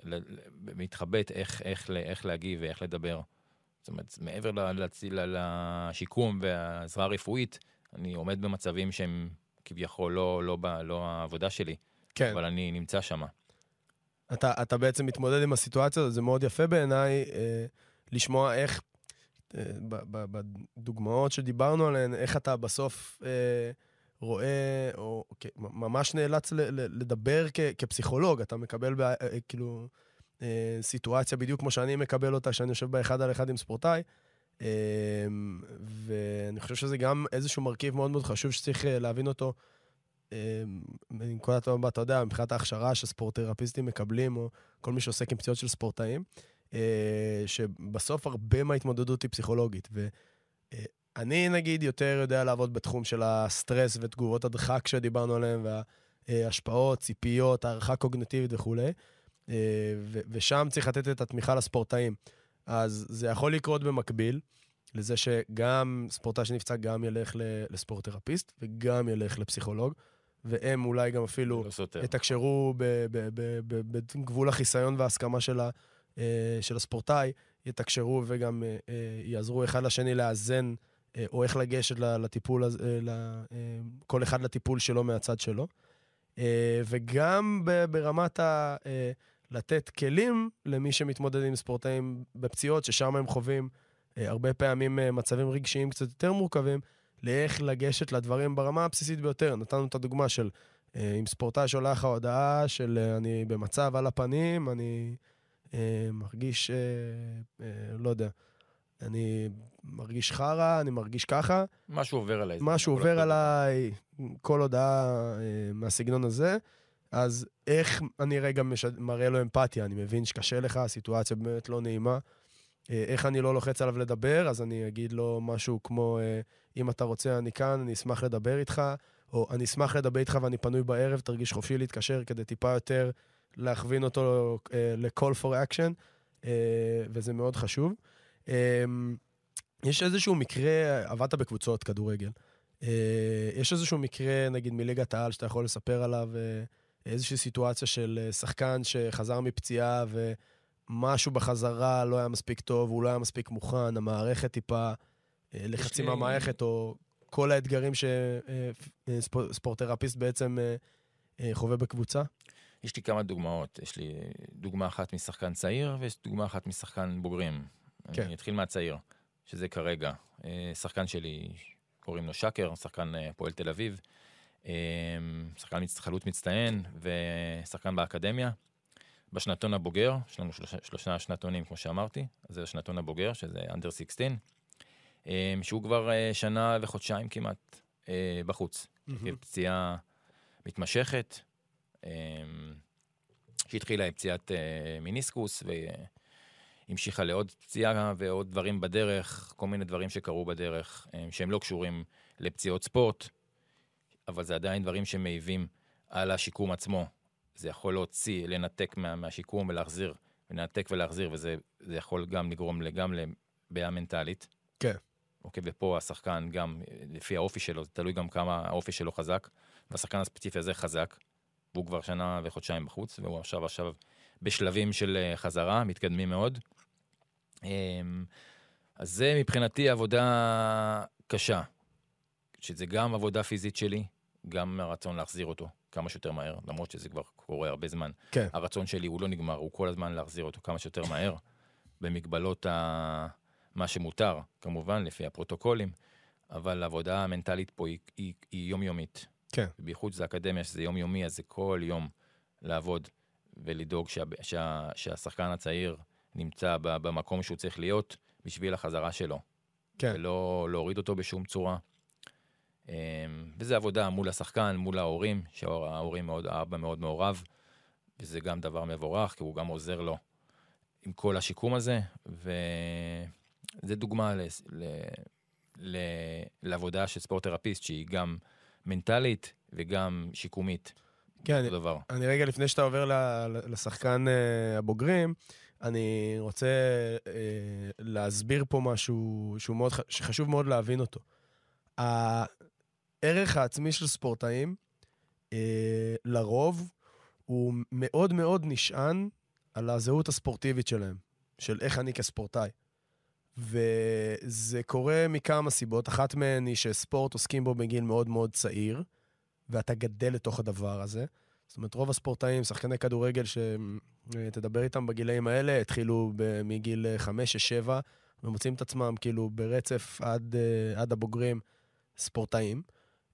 להתחבט איך, איך, איך להגיב ואיך לדבר. זאת אומרת, מעבר לשיקום והעזרה הרפואית, אני עומד במצבים שהם כביכול לא, לא, לא, לא העבודה שלי, כן. אבל אני נמצא שם. אתה, אתה בעצם מתמודד עם הסיטואציה הזאת, זה מאוד יפה בעיניי אה, לשמוע איך בדוגמאות שדיברנו עליהן, איך אתה בסוף אה, רואה, או ממש נאלץ לדבר כפסיכולוג, אתה מקבל אה, כאילו אה, סיטואציה בדיוק כמו שאני מקבל אותה, שאני יושב באחד על אחד עם ספורטאי. ואני חושב שזה גם איזשהו מרכיב מאוד מאוד חשוב שצריך להבין אותו מנקודת המבט, אתה יודע, מבחינת ההכשרה שספורטרפיסטים מקבלים, או כל מי שעוסק עם פציעות של ספורטאים. אה, שבסוף הרבה מההתמודדות היא פסיכולוגית. ואני, נגיד, יותר יודע לעבוד בתחום של הסטרס ותגובות הדחק שדיברנו עליהן, וההשפעות, ציפיות, הערכה קוגנטיבית וכולי. אה, ושם צריך לתת את התמיכה לספורטאים. אז זה יכול לקרות במקביל לזה שגם ספורטאי שנפצע גם ילך לספורטרפיסט וגם ילך לפסיכולוג, והם אולי גם אפילו לא יתקשרו בגבול החיסיון וההסכמה של אה, של הספורטאי, יתקשרו וגם אה, אה, יעזרו אחד לשני לאזן, או איך לגשת לטיפול, כל אחד לטיפול שלו מהצד שלו. וגם ברמת ה... לתת כלים למי שמתמודד עם ספורטאים בפציעות, ששם הם חווים הרבה פעמים מצבים רגשיים קצת יותר מורכבים, לאיך לגשת לדברים ברמה הבסיסית ביותר. נתנו את הדוגמה של אם ספורטאי שולח לך הודעה של אני במצב על הפנים, אני אה, מרגיש, אה, אה, לא יודע, אני מרגיש חרא, אני מרגיש ככה. משהו עובר עליי. משהו עובר עליי, כל הודעה מהסגנון הזה. אז איך אני רגע משד... מראה לו אמפתיה? אני מבין שקשה לך, הסיטואציה באמת לא נעימה. איך אני לא לוחץ עליו לדבר, אז אני אגיד לו משהו כמו, אם אתה רוצה, אני כאן, אני אשמח לדבר איתך, או אני אשמח לדבר איתך ואני פנוי בערב, תרגיש חופשי להתקשר כדי טיפה יותר להכווין אותו uh, ל-call for action, uh, וזה מאוד חשוב. Um, יש איזשהו מקרה, עבדת בקבוצות כדורגל, uh, יש איזשהו מקרה, נגיד מליגת העל, שאתה יכול לספר עליו, uh, איזושהי סיטואציה של uh, שחקן שחזר מפציעה ומשהו בחזרה לא היה מספיק טוב, הוא לא היה מספיק מוכן, המערכת טיפה, uh, לחצים מהמערכת, או כל האתגרים שספורטרפיסט בעצם uh, uh, חווה בקבוצה? יש לי כמה דוגמאות. יש לי דוגמה אחת משחקן צעיר, ויש דוגמה אחת משחקן בוגרים. כן. אני אתחיל מהצעיר, שזה כרגע. אה, שחקן שלי, קוראים לו שקר, שחקן אה, פועל תל אביב. אה, שחקן חלוץ מצטיין ושחקן באקדמיה. בשנתון הבוגר, יש לנו שלושה, שלושה שנתונים כמו שאמרתי, אז זה השנתון הבוגר, שזה אנדר 16, שהוא כבר שנה וחודשיים כמעט בחוץ. Mm-hmm. פציעה מתמשכת, שהתחילה עם פציעת אה, מיניסקוס והמשיכה לעוד פציעה ועוד דברים בדרך, כל מיני דברים שקרו בדרך אה, שהם לא קשורים לפציעות ספורט, אבל זה עדיין דברים שמעיבים על השיקום עצמו. זה יכול להוציא, לנתק מה, מהשיקום ולהחזיר, לנתק ולהחזיר, וזה יכול גם לגרום גם לבעיה מנטלית. כן. אוקיי, ופה השחקן גם, לפי האופי שלו, זה תלוי גם כמה האופי שלו חזק, והשחקן הספציפי הזה חזק, והוא כבר שנה וחודשיים בחוץ, והוא עכשיו עכשיו בשלבים של אה, חזרה, מתקדמים מאוד. אמ, אז זה מבחינתי עבודה קשה, שזה גם עבודה פיזית שלי, גם הרצון להחזיר אותו כמה שיותר מהר, למרות שזה כבר קורה הרבה זמן. כן. הרצון שלי הוא לא נגמר, הוא כל הזמן להחזיר אותו כמה שיותר מהר, במגבלות ה... מה שמותר, כמובן, לפי הפרוטוקולים, אבל העבודה המנטלית פה היא, היא, היא יומיומית. כן. בייחוד שזה אקדמיה, שזה יומיומי, אז זה כל יום לעבוד ולדאוג שה, שה, שהשחקן הצעיר נמצא במקום שהוא צריך להיות בשביל החזרה שלו. כן. ולא להוריד אותו בשום צורה. אמ, וזה עבודה מול השחקן, מול ההורים, שההורים מאוד, האבא מאוד מעורב, וזה גם דבר מבורך, כי הוא גם עוזר לו עם כל השיקום הזה, וזה דוגמה ל, ל, ל, לעבודה של ספורט-תרפיסט, שהיא גם מנטלית וגם שיקומית. כן, אותו דבר. אני רגע לפני שאתה עובר לשחקן אה, הבוגרים, אני רוצה אה, להסביר פה משהו שהוא מאוד, שחשוב מאוד להבין אותו. הערך העצמי של ספורטאים, אה, לרוב, הוא מאוד מאוד נשען על הזהות הספורטיבית שלהם, של איך אני כספורטאי. וזה קורה מכמה סיבות. אחת מהן היא שספורט עוסקים בו בגיל מאוד מאוד צעיר, ואתה גדל לתוך הדבר הזה. זאת אומרת, רוב הספורטאים, שחקני כדורגל שתדבר איתם בגילאים האלה, התחילו ב- מגיל 5-6-7, ומוצאים את עצמם כאילו ברצף עד, אה, עד הבוגרים ספורטאים.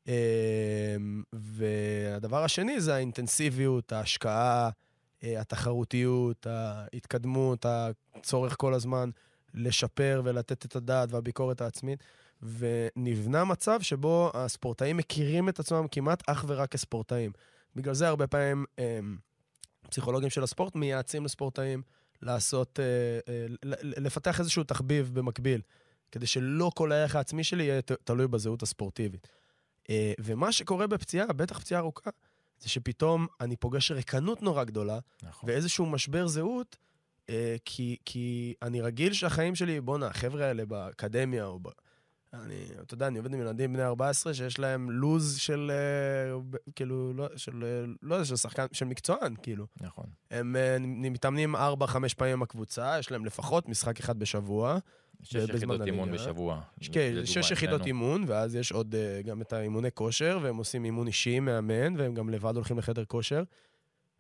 אה, והדבר השני זה האינטנסיביות, ההשקעה, אה, התחרותיות, ההתקדמות, הצורך כל הזמן לשפר ולתת את הדעת והביקורת העצמית. ונבנה מצב שבו הספורטאים מכירים את עצמם כמעט אך ורק כספורטאים. בגלל זה הרבה פעמים אה, פסיכולוגים של הספורט מייעצים לספורטאים לעשות, אה, אה, לפתח איזשהו תחביב במקביל, כדי שלא כל הערך העצמי שלי יהיה תלוי בזהות הספורטיבית. אה, ומה שקורה בפציעה, בטח פציעה ארוכה, זה שפתאום אני פוגש ריקנות נורא גדולה, נכון. ואיזשהו משבר זהות, כי, כי אני רגיל שהחיים שלי, בואנה, החבר'ה האלה באקדמיה, או ב... אני, אתה יודע, אני עובד עם ילדים בני 14 שיש להם לוז של, אה, כאילו, לא, של, אה, לא יודע, של שחקן, של מקצוען, כאילו. נכון. הם אה, מתאמנים 4-5 פעמים עם הקבוצה, יש להם לפחות משחק אחד בשבוע. שש יחידות אימון. בשבוע. כן, שש יחידות. אימון, ואז יש עוד אה, גם את האימוני כושר, והם עושים אימון אישי מאמן, והם גם לבד הולכים לחדר כושר.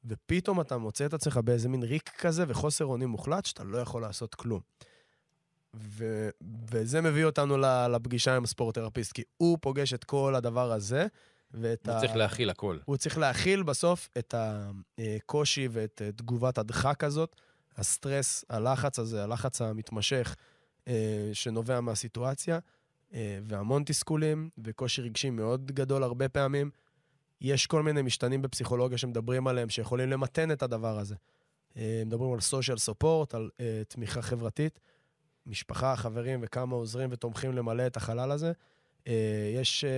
ופתאום אתה מוצא את עצמך באיזה מין ריק כזה וחוסר אונים מוחלט, שאתה לא יכול לעשות כלום. ו- וזה מביא אותנו לפגישה עם הספורט-תרפיסט, כי הוא פוגש את כל הדבר הזה, ואת הוא צריך להכיל הכל. הוא צריך להכיל בסוף את הקושי ואת אה, תגובת הדחק הזאת, הסטרס, הלחץ הזה, הלחץ המתמשך אה, שנובע מהסיטואציה, אה, והמון תסכולים וקושי רגשי מאוד גדול הרבה פעמים. יש כל מיני משתנים בפסיכולוגיה שמדברים עליהם, שיכולים למתן את הדבר הזה. אה, מדברים על social support, על אה, תמיכה חברתית, משפחה, חברים וכמה עוזרים ותומכים למלא את החלל הזה. אה, יש אה,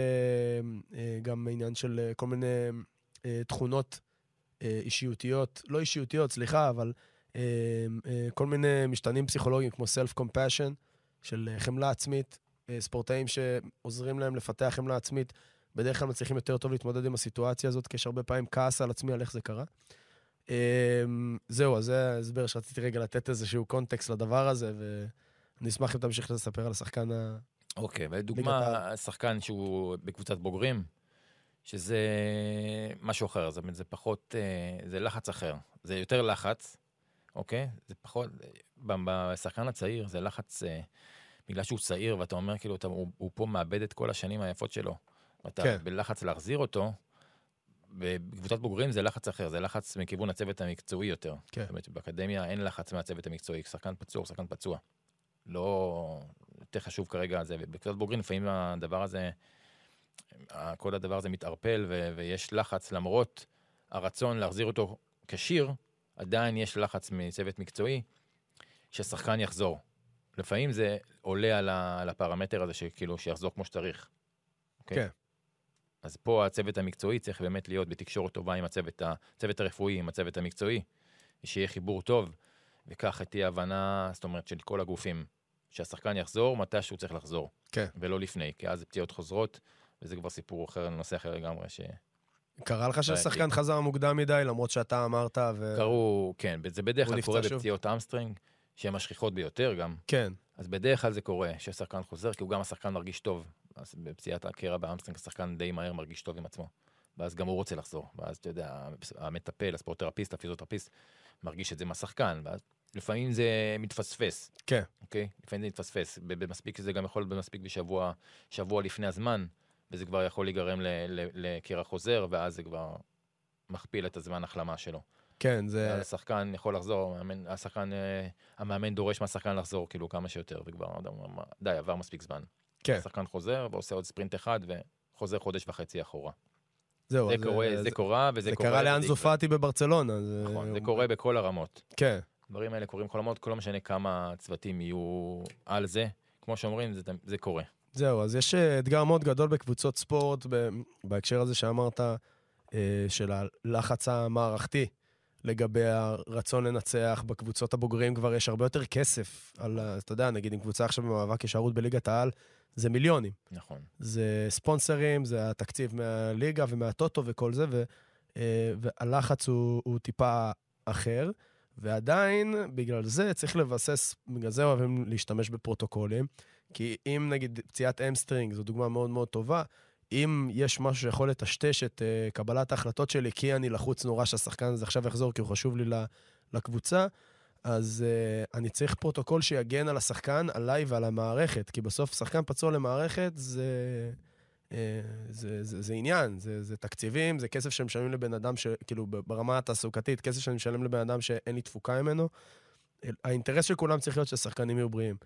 אה, גם עניין של אה, כל מיני אה, תכונות אה, אישיותיות, לא אישיותיות, סליחה, אבל אה, אה, כל מיני משתנים פסיכולוגיים כמו self-compassion, של אה, חמלה עצמית, אה, ספורטאים שעוזרים להם לפתח חמלה עצמית, בדרך כלל מצליחים יותר טוב להתמודד עם הסיטואציה הזאת, כי יש הרבה פעמים כעס על עצמי על איך זה קרה. אה, זהו, אז זה ההסבר שרציתי רגע לתת איזשהו קונטקסט לדבר הזה, ואני אשמח אם תמשיך לספר על השחקן ה... אוקיי, ליגת ולדוגמה, שחקן שהוא בקבוצת בוגרים, שזה משהו אחר, זאת אומרת, זה פחות, אה, זה לחץ אחר. זה יותר לחץ, אוקיי? זה פחות, בשחקן הצעיר זה לחץ, אה, בגלל שהוא צעיר, ואתה אומר, כאילו, אתה, הוא, הוא פה מאבד את כל השנים היפות שלו. ואתה כן. בלחץ להחזיר אותו, בקבוצת בוגרים זה לחץ אחר, זה לחץ מכיוון הצוות המקצועי יותר. כן. זאת אומרת, באקדמיה אין לחץ מהצוות המקצועי, שחקן פצוע, שחקן פצוע. לא יותר חשוב כרגע זה, ובקבוצת בוגרים לפעמים הדבר הזה, כל הדבר הזה מתערפל ו- ויש לחץ למרות הרצון להחזיר אותו כשיר, עדיין יש לחץ מצוות מקצועי ששחקן יחזור. לפעמים זה עולה על, ה- על הפרמטר הזה שכאילו שיחזור כמו שצריך. אוקיי? כן. אז פה הצוות המקצועי צריך באמת להיות בתקשורת טובה עם הצוות, הצוות הרפואי, עם הצוות המקצועי, שיהיה חיבור טוב, וככה תהיה הבנה, זאת אומרת, של כל הגופים, שהשחקן יחזור מתי שהוא צריך לחזור. כן. ולא לפני, כי אז פציעות חוזרות, וזה כבר סיפור אחר, נושא אחר לגמרי, שקרו, קרה לך ששחקן חזר מוקדם מדי, למרות שאתה אמרת, ו... כן, זה בדרך כלל קורה שוב? בפציעות hamstring, שהן השכיחות ביותר גם, כן, אז בדרך כלל זה קורה, ששחקן חוזר, כי הוא גם השחקן מרגיש טוב. בפציעת הקרע ב hamstring, השחקן די מהר מרגיש טוב עם עצמו. ואז גם הוא רוצה לחזור. ואז, אתה יודע, המטפל, הספורטרפיסט, הפיזיותרפיסט, מרגיש את זה מהשחקן. ואז לפעמים זה מתפספס, כן. אוקיי? לפעמים זה מתפספס. במספיק, זה גם יכול להיות במספיק בשבוע, שבוע לפני הזמן, וזה כבר יכול להיגרם לקרע חוזר, ואז זה כבר מכפיל את הזמן החלמה שלו. כן, זה... השחקן יכול לחזור, המאמן, השחקן, אה, המאמן דורש מהשחקן לחזור כאילו כמה שיותר, וכבר, די, עבר מספיק זמן. כן. השחקן חוזר ועושה עוד ספרינט אחד וחוזר חודש וחצי אחורה. זהו, זה אז, קורה, אה, זה קורה, וזה זה קורה. קרה וזה לאנזו. פאטי בברצלונה. זה- נכון, זה קורה בכל הרמות. כן, הדברים האלה קורים בכל הרמות, כל לא משנה כמה צוותים יהיו על זה. כמו שאומרים, זה, זה קורה. זהו, אז יש אה, אתגר מאוד גדול בקבוצות ספורט, ב- בהקשר הזה שאמרת, אה, של הלחץ המערכתי לגבי הרצון לנצח. בקבוצות הבוגרים כבר יש הרבה יותר כסף. על, אתה יודע, נגיד אם קבוצה עכשיו במאבק הישארות בליגת העל, זה מיליונים. נכון. זה ספונסרים, זה התקציב מהליגה ומהטוטו וכל זה, ו, אה, והלחץ הוא, הוא טיפה אחר. ועדיין, בגלל זה צריך לבסס, בגלל זה אוהבים להשתמש בפרוטוקולים. כי אם נגיד פציעת hamstring, זו דוגמה מאוד מאוד טובה, אם יש משהו שיכול לטשטש את uh, קבלת ההחלטות שלי, כי אני לחוץ נורא שהשחקן הזה עכשיו יחזור, כי הוא חשוב לי לקבוצה, אז uh, אני צריך פרוטוקול שיגן על השחקן, עליי ועל המערכת. כי בסוף שחקן פצוע למערכת זה, uh, זה, זה, זה עניין, זה, זה תקציבים, זה כסף שמשלמים לבן אדם, ש, כאילו ברמה התעסוקתית, כסף שאני משלם לבן אדם שאין לי תפוקה ממנו. האינטרס של כולם צריך להיות שהשחקנים יהיו בריאים.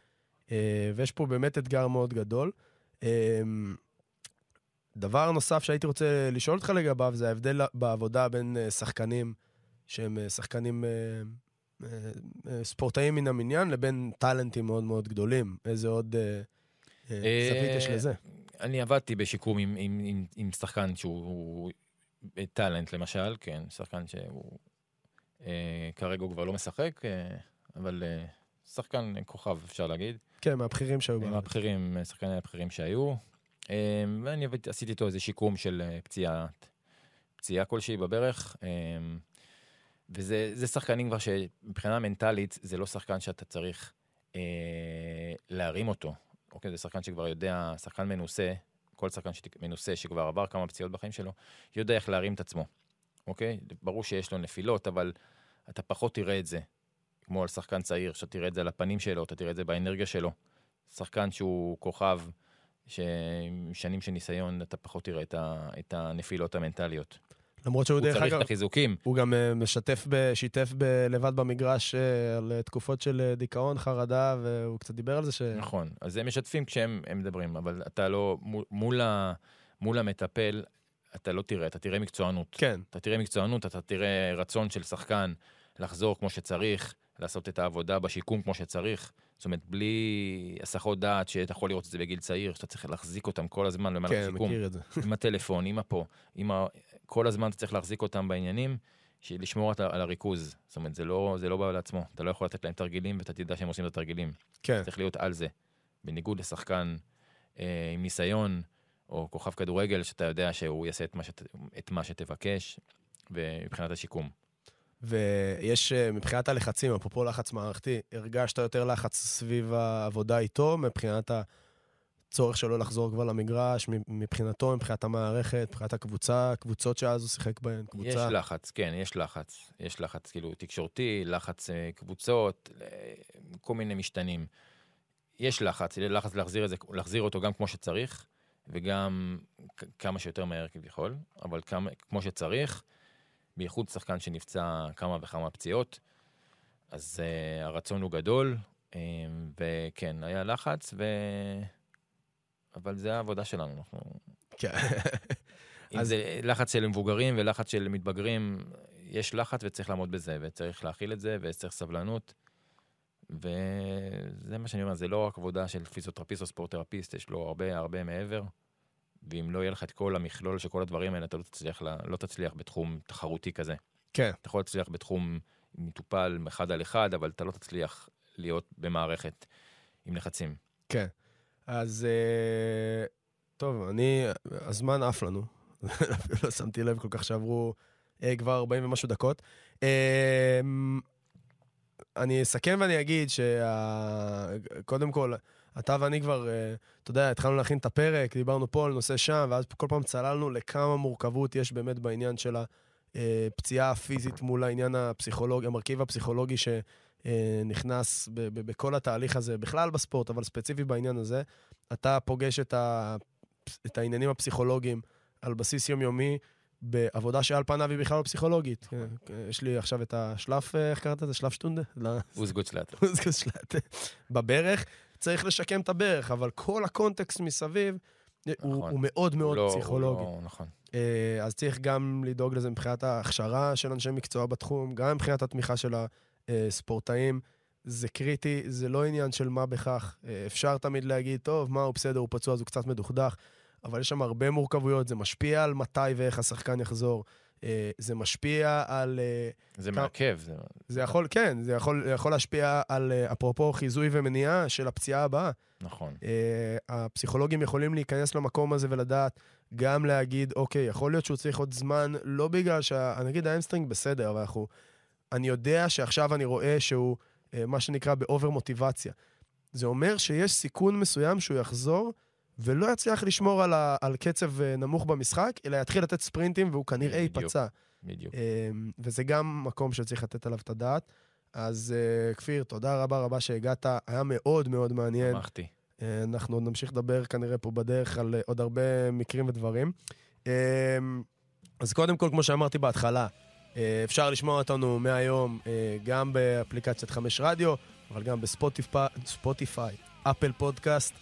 Uh, ויש פה באמת אתגר מאוד גדול. Uh, דבר נוסף שהייתי רוצה לשאול אותך לגביו, זה ההבדל בעבודה בין שחקנים שהם שחקנים ספורטאים מן המניין, לבין טאלנטים מאוד מאוד גדולים. איזה עוד זווית יש לזה? אני עבדתי בשיקום עם, עם, עם, עם שחקן שהוא טאלנט למשל, כן, שחקן שהוא אה, כרגע הוא כבר לא משחק, אה, אבל אה, שחקן כוכב אפשר להגיד. כן, מהבכירים שהיו בארץ. מהבכירים, שחקני הבכירים שהיו. אה, ואני עשיתי איתו איזה שיקום של אה, פציעה, פציעה כלשהי בברך. אה, וזה זה שחקנים כבר שמבחינה מנטלית זה לא שחקן שאתה צריך אה, להרים אותו. אוקיי, זה שחקן שכבר יודע, שחקן מנוסה, כל שחקן מנוסה שכבר עבר כמה פציעות בחיים שלו, יודע איך להרים את עצמו. אוקיי? ברור שיש לו נפילות, אבל אתה פחות תראה את זה. כמו על שחקן צעיר, שאתה תראה את זה על הפנים שלו, אתה תראה את זה באנרגיה שלו. שחקן שהוא כוכב, שעם שנים של ניסיון, אתה פחות תראה את, ה, את הנפילות המנטליות. למרות שהוא הוא דרך צריך אגב, את החיזוקים. הוא גם אה, משתף, ב, שיתף ב, לבד במגרש אה, על תקופות של אה, דיכאון, חרדה, והוא קצת דיבר על זה ש... נכון, אז הם משתפים כשהם הם מדברים, אבל אתה לא, מול, ה, מול המטפל, אתה לא תראה, אתה תראה מקצוענות. כן, אתה תראה מקצוענות, אתה תראה רצון של שחקן לחזור כמו שצריך, לעשות את העבודה בשיקום כמו שצריך. זאת אומרת, בלי הסחות דעת שאתה יכול לראות את זה בגיל צעיר, שאתה צריך להחזיק אותם כל הזמן במהלך כן, השיקום. מכיר את זה. עם הטלפון, עם הפה, עם. כל הזמן אתה צריך להחזיק אותם בעניינים, לשמור את ה- על הריכוז. זאת אומרת, זה לא, זה לא בא לעצמו. אתה לא יכול לתת להם תרגילים, ואתה תדע שהם עושים את התרגילים. כן, צריך להיות על זה. בניגוד לשחקן אה, עם ניסיון, או כוכב כדורגל, שאתה יודע שהוא יעשה את מה, שת, את מה שתבקש, ומבחינת השיקום. ויש, אה, מבחינת הלחצים, אפרופו לחץ מערכתי, הרגשת יותר לחץ סביב העבודה איתו, מבחינת הצורך שלו לחזור כבר למגרש, מבחינתו, מבחינת המערכת, מבחינת הקבוצה, קבוצות שאז הוא שיחק בהן, קבוצה. יש לחץ, כן, יש לחץ. יש לחץ כאילו תקשורתי, לחץ אה, קבוצות, אה, כל מיני משתנים. יש לחץ, לחץ להחזיר, זה, להחזיר אותו גם כמו שצריך, וגם כמה שיותר מהר כביכול, אבל כמה, כמו שצריך, בייחוד שחקן שנפצע כמה וכמה פציעות, אז uh, הרצון הוא גדול, um, וכן, היה לחץ, ו... אבל זה העבודה שלנו, אנחנו... כן. אם אז- זה לחץ של מבוגרים ולחץ של מתבגרים, יש לחץ וצריך לעמוד בזה, וצריך להכיל את זה, וצריך סבלנות. וזה מה שאני אומר, זה לא רק עבודה של פיזיותרפיסט או ספורט-תרפיסט, יש לו הרבה הרבה מעבר. ואם לא יהיה לך את כל המכלול של כל הדברים האלה, אתה לא תצליח, לה- לא תצליח בתחום תחרותי כזה. כן, אתה יכול להצליח בתחום מטופל אחד על אחד, אבל אתה לא תצליח להיות במערכת עם לחצים. כן. אז אה, טוב, אני, הזמן עף לנו. לא שמתי לב כל כך שעברו אה, כבר 40 ומשהו דקות. אה, אני אסכם ואני אגיד שקודם כל, אתה ואני כבר, אה, אתה יודע, התחלנו להכין את הפרק, דיברנו פה על נושא שם, ואז כל פעם צללנו לכמה מורכבות יש באמת בעניין של הפציעה הפיזית מול העניין הפסיכולוגי, המרכיב הפסיכולוגי שנכנס ב- ב- בכל התהליך הזה, בכלל בספורט, אבל ספציפי בעניין הזה. אתה פוגש את, ה, את העניינים הפסיכולוגיים על בסיס יומיומי בעבודה שעל פניו היא בכלל לא פסיכולוגית. יש לי עכשיו את השלף, איך קראת לזה? שלף שטונדה? אוזגוט שלט. בברך. צריך לשקם את הברך, אבל כל הקונטקסט מסביב נכון. הוא, הוא מאוד מאוד לא, פסיכולוגי. לא, נכון. אז צריך גם לדאוג לזה מבחינת ההכשרה של אנשי מקצוע בתחום, גם מבחינת התמיכה של הספורטאים. זה קריטי, זה לא עניין של מה בכך. אפשר תמיד להגיד, טוב, מה, הוא בסדר, הוא פצוע, אז הוא קצת מדוכדך. אבל יש שם הרבה מורכבויות, זה משפיע על מתי ואיך השחקן יחזור. אה, זה משפיע על... אה, זה כמה... מעכב. זה... זה יכול, כן, זה יכול, יכול להשפיע על, אה, אפרופו חיזוי ומניעה של הפציעה הבאה. נכון. הפסיכולוגים יכולים להיכנס למקום הזה ולדעת, גם להגיד, אוקיי, יכול להיות שהוא צריך עוד זמן, לא בגלל שה... נגיד ה hamstring בסדר, אבל אנחנו... אני יודע שעכשיו אני רואה שהוא, מה שנקרא, ב over מוטיבציה. זה אומר שיש סיכון מסוים שהוא יחזור ולא יצליח לשמור על, ה, על קצב אה, נמוך במשחק, אלא יתחיל לתת ספרינטים והוא כנראה ייפצע. בדיוק. אמ, וזה גם מקום שצריך לתת עליו את הדעת. אז אה, כפיר, תודה רבה רבה שהגעת, היה מאוד מאוד מעניין. שמחתי. אה, אנחנו עוד נמשיך לדבר כנראה פה בדרך על עוד הרבה מקרים ודברים. אז קודם כל, כמו שאמרתי בהתחלה, אפשר לשמוע אותנו מהיום גם באפליקציית חמש רדיו, אבל גם בספוטיפיי, אפל פודקאסט.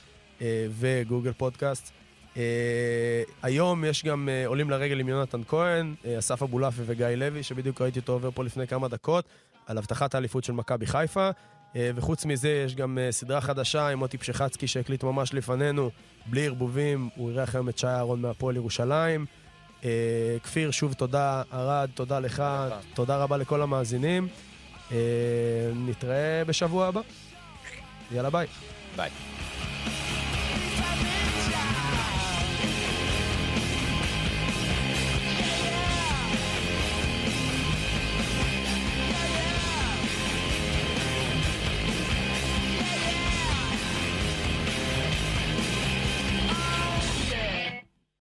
אה, וגוגל פודקאסט. אה, היום יש גם אה, עולים לרגל עם יונתן כהן, אסף אבולאפי וגיא לוי, שבדיוק ראיתי אותו עובר פה לפני כמה דקות, על הבטחת האליפות של מכבי חיפה. וחוץ מזה, יש גם סדרה חדשה עם מוטי פשחצקי שהקליט ממש לפנינו, בלי ערבובים, הוא אירח היום את שי אהרון מהפועל ירושלים. כפיר, שוב תודה, ארד, תודה לך, תודה רבה לכל המאזינים. נתראה בשבוע הבא. יאללה ביי. ביי.